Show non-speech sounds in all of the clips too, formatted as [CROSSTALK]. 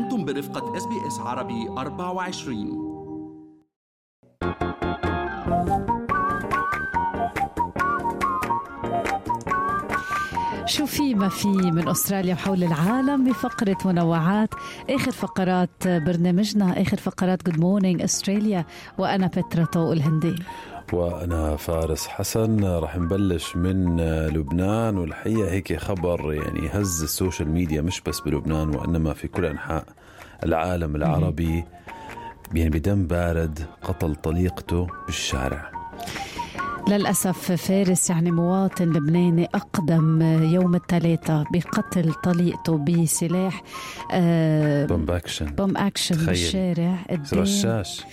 أنتم برفقة SBS عربي 24 شو في ما في من أستراليا وحول العالم بفقرة منوعات؟ آخر فقرات برنامجنا آخر فقرات Good Morning Australia وأنا بترا طوق الهندي وأنا فارس حسن راح نبلش من لبنان والحقيقة هيك خبر يعني هز ال social media مش بس بلبنان وإنما في كل أنحاء العالم العربي. يعني بدم بارد قتل طليقته بالشارع. للأسف فارس يعني مواطن لبناني أقدم يوم الثلاثاء بقتل طليقته بسلاح آه بوم أكشن بوم أكشن تخيل. بالشارع. رشاش.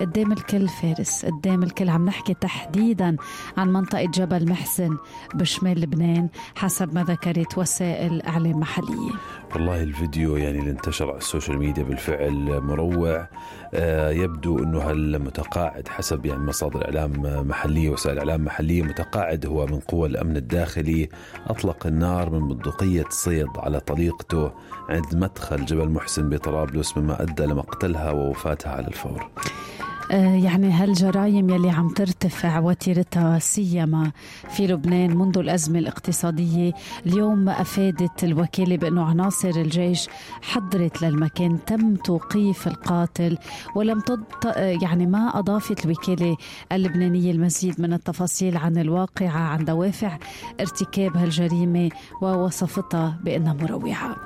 قدام الكل فارس قدام الكل. عم نحكي تحديدا عن منطقة جبل محسن بشمال لبنان حسب ما ذكرت وسائل إعلام محلية. والله الفيديو يعني اللي انتشر على ال social media بالفعل مروع. آه يبدو إنه هالمتقاعد حسب يعني مصادر إعلام محلية وسائل إعلام محلية متقاعد هو من قوى الأمن الداخلي. أطلق النار من بندقية صيد على طليقته عند مدخل جبل محسن بطرابلس مما أدى لمقتلها ووفاتها على الفور. آه، يعني هالجرائم يلي عم ترتفع وتيرتها سيما في لبنان منذ الأزمة الاقتصادية اليوم أفادت الوكالة بأنه عناصر الجيش حضرت للمكان تم توقيف القاتل ولم تض... يعني ما أضافت الوكالة اللبنانية المزيد من التفاصيل عن الواقعة عن دوافع ارتكاب هالجريمة ووصفتها بأنها مروعة.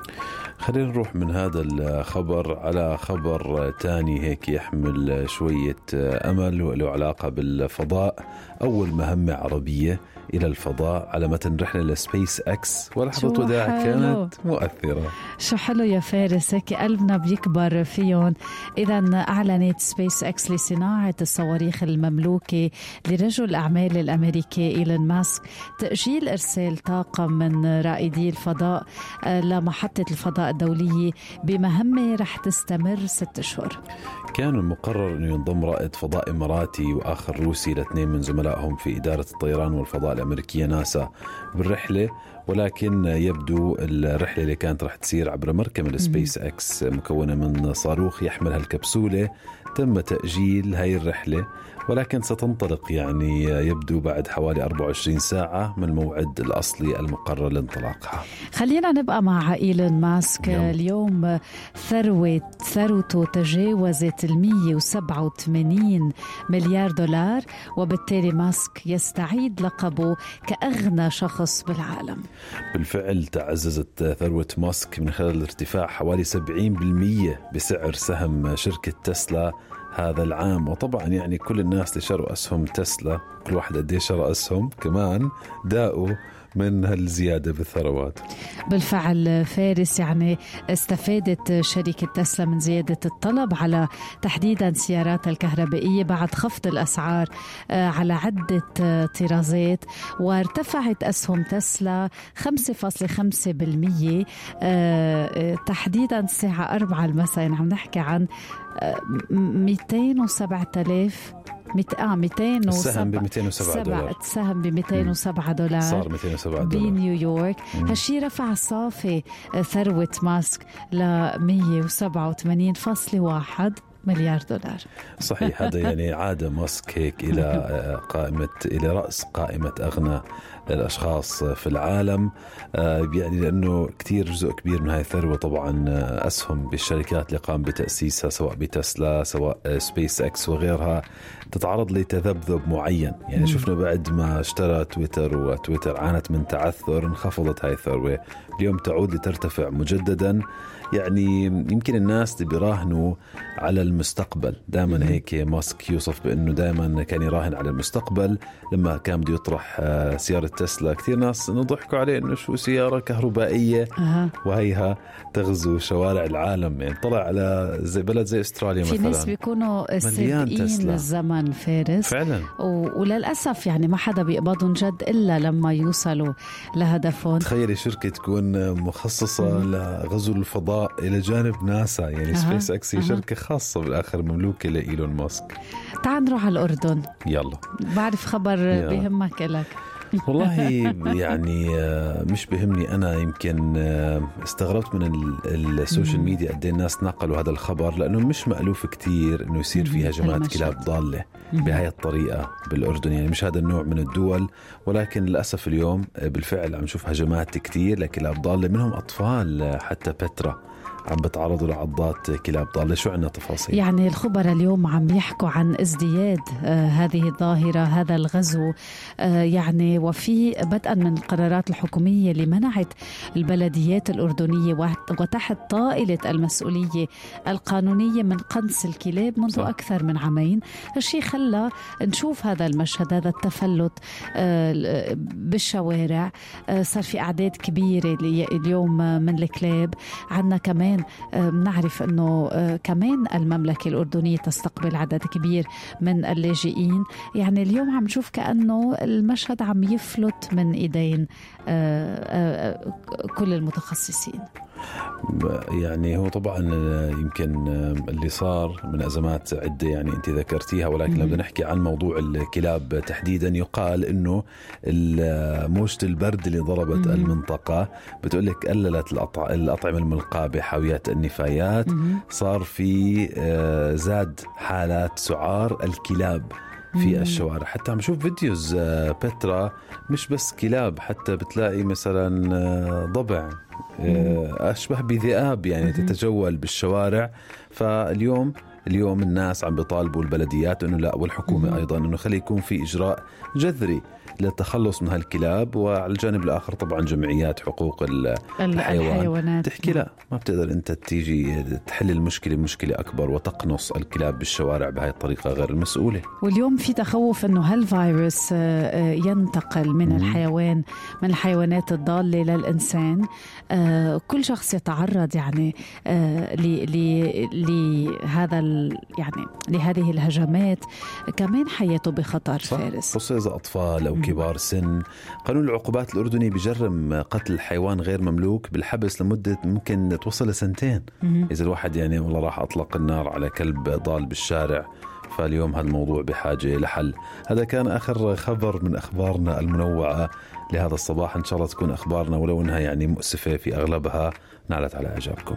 خلينا نروح من هذا الخبر على خبر تاني هيك يحمل شوية أمل وله علاقة بالفضاء. أول مهمة عربية إلى الفضاء على متن رحلة لسبيس أكس. ولحظة وداع كانت مؤثرة. شو حلو يا فارس هيك قلبنا بيكبر فيهم إذا أعلنت سبيس أكس لصناعة الصواريخ المملوكة لرجل الأعمال الأمريكي إيلون ماسك تأجيل إرسال طاقم من رائدي الفضاء آه، لمحطة الفضاء الدولية بمهمة رح تستمر ست أشهر كان المقرر أنه ينضم رائد فضاء إماراتي وآخر روسي لاثنين من زملائهم في إدارة الطيران والفضاء الأمريكية ناسا بالرحلة ولكن يبدو الرحلة اللي كانت رح تصير عبر مركبة السبيس إكس مكونة من صاروخ يحمل هالكبسولة. تم تأجيل هاي الرحلة. ولكن ستنطلق يعني يبدو بعد حوالي 24 ساعة من الموعد الأصلي المقرر لانطلاقها. خلينا نبقى مع إيلون ماسك. يوم. اليوم ثروة ثروته تجاوزت ال 187 مليار دولار وبالتالي ماسك يستعيد لقبه كأغنى شخص بالعالم. بالفعل تعززت ثروة ماسك من خلال ارتفاع حوالي 70% بسعر سهم شركة تسلا هذا العام وطبعا يعني كل الناس اللي شروا أسهم تسلا كل واحد قد شرى أسهم كمان داقوا من هالزيادة بالثروات بالفعل فارس يعني استفادت شركة تسلا من زيادة الطلب على تحديدا سيارات الكهربائية بعد خفض الأسعار آه، على عدة آه، طرازات وارتفعت أسهم تسلا 5.5% آه، تحديدا الساعة 4 المساء. يعني عم نحكي عن 207000 مت... آه 207 السهم ب 207 دولار. السهم ب 207 دولار. صار 207 دولار. بنيويورك هالشيء رفع صافي ثروة ماسك ل 187.1 مليار دولار. صحيح هذا [LAUGHS] يعني عاد ماسك هيك إلى آه، قائمة إلى رأس قائمة أغنى الأشخاص في العالم. آه، يعني لأنه كثير جزء كبير من هاي الثروة طبعا آه، أسهم بالشركات اللي قام بتأسيسها سواء بتسلا سواء سبيس إكس وغيرها تتعرض لتذبذب معين. يعني شفنا بعد ما اشترى Twitter و Twitter عانت من تعثر انخفضت هاي الثروة. اليوم تعود لترتفع مجددا. يعني يمكن الناس اللي بيراهنوا على المستقبل. دائما هيك ماسك يوصف بأنه دائما كان يراهن على المستقبل. لما كان بده يطرح آه، سيارة تسلا كثير ناس ضحكوا عليه إنه شو سيارة كهربائية. أه. وهيها تغزو شوارع العالم. يعني طلع على زي بلد زي أستراليا في مثلا. في ناس بيكونوا سابقين للزمن فارس. فعلا. و... وللأسف يعني ما حدا بيقبضهم جد إلا لما يوصلوا لهدفهم. تخيلي شركة تكون مخصصة لغزو الفضاء إلى جانب ناسا. يعني أه. سبيس إكس هي أه. شركة خاصة بالاخر مملوكه لايلون ماسك. تعال نروح على الأردن. يلا. بعرف خبر يلا. بيهمك لك والله [LAUGHS] يعني آه، مش بهمني أنا يمكن آه، استغربت من ال social media قد إيه الناس نقلوا هذا الخبر لأنه مش مألوف كثير إنه يصير في هجمات كلاب ضالة بهاي الطريقة بالأردن يعني مش هذا النوع من الدول. ولكن للأسف اليوم آه، بالفعل عم نشوف هجمات كثير لكلاب ضالة منهم أطفال حتى بترا. عم بتعرضوا لعضات كلاب ضالة شو عندنا تفاصيل؟ يعني الخبراء اليوم عم يحكوا عن ازدياد آه هذه الظاهرة هذا الغزو. آه يعني وفي بدءا من القرارات الحكومية اللي منعت البلديات الأردنية وتحت طائلة المسؤولية القانونية من قنص الكلاب منذ صح. أكثر من عامين. الشيء خلى نشوف هذا المشهد هذا التفلت آه بالشوارع. صار في أعداد كبيرة اليوم من الكلاب. عندنا كمان كمان بنعرف آه، كمان المملكة الأردنية تستقبل عدد كبير من اللاجئين. يعني اليوم عم نشوف كأنه المشهد عم يفلت من آه، كل المتخصصين. يعني هو طبعا يمكن اللي صار من أزمات عدة يعني أنت ذكرتيها ولكن لو بدنا نحكي عن موضوع الكلاب تحديدا يقال إنه موجة البرد اللي ضربت المنطقة بتقول لك قللت الأطعمة الملقاة بحاويات النفايات. صار في آه، زاد حالات سعار الكلاب. في الشوارع. حتى عم شوف فيديوز آه، بترا مش بس كلاب حتى بتلاقي مثلا آه، ضبع آه، أشبه بذئاب يعني تتجول بالشوارع. فاليوم اليوم الناس عم بيطالبوا البلديات إنه لا والحكومة أيضا إنه خلي يكون في إجراء جذري للتخلص من هالكلاب وعلى الجانب الآخر طبعا جمعيات حقوق الحيوان الحيوانات. تحكي لا ما بتقدر أنت تيجي تحل المشكلة مشكلة أكبر وتقنص الكلاب بالشوارع بهاي الطريقة غير المسؤولة. واليوم في تخوف إنه هالفيروس آه، آه، ينتقل من مم. الحيوان من الحيوانات الضالة للإنسان. آه، كل شخص يتعرض يعني لهذا يعني لهذه الهجمات كمان حياته بخطر صح. فارس. خصوصا اذا أطفال أو كبار سن. قانون العقوبات الأردني بجرم قتل حيوان غير مملوك بالحبس لمدة ممكن توصل لسنتين. إذا الواحد يعني والله راح أطلق النار على كلب ضال بالشارع فاليوم هذا الموضوع بحاجة لحل هذا كان آخر خبر من أخبارنا المنوعة لهذا الصباح. إن شاء الله تكون أخبارنا ولو أنها يعني مؤسفة في أغلبها. نالت على إعجابكم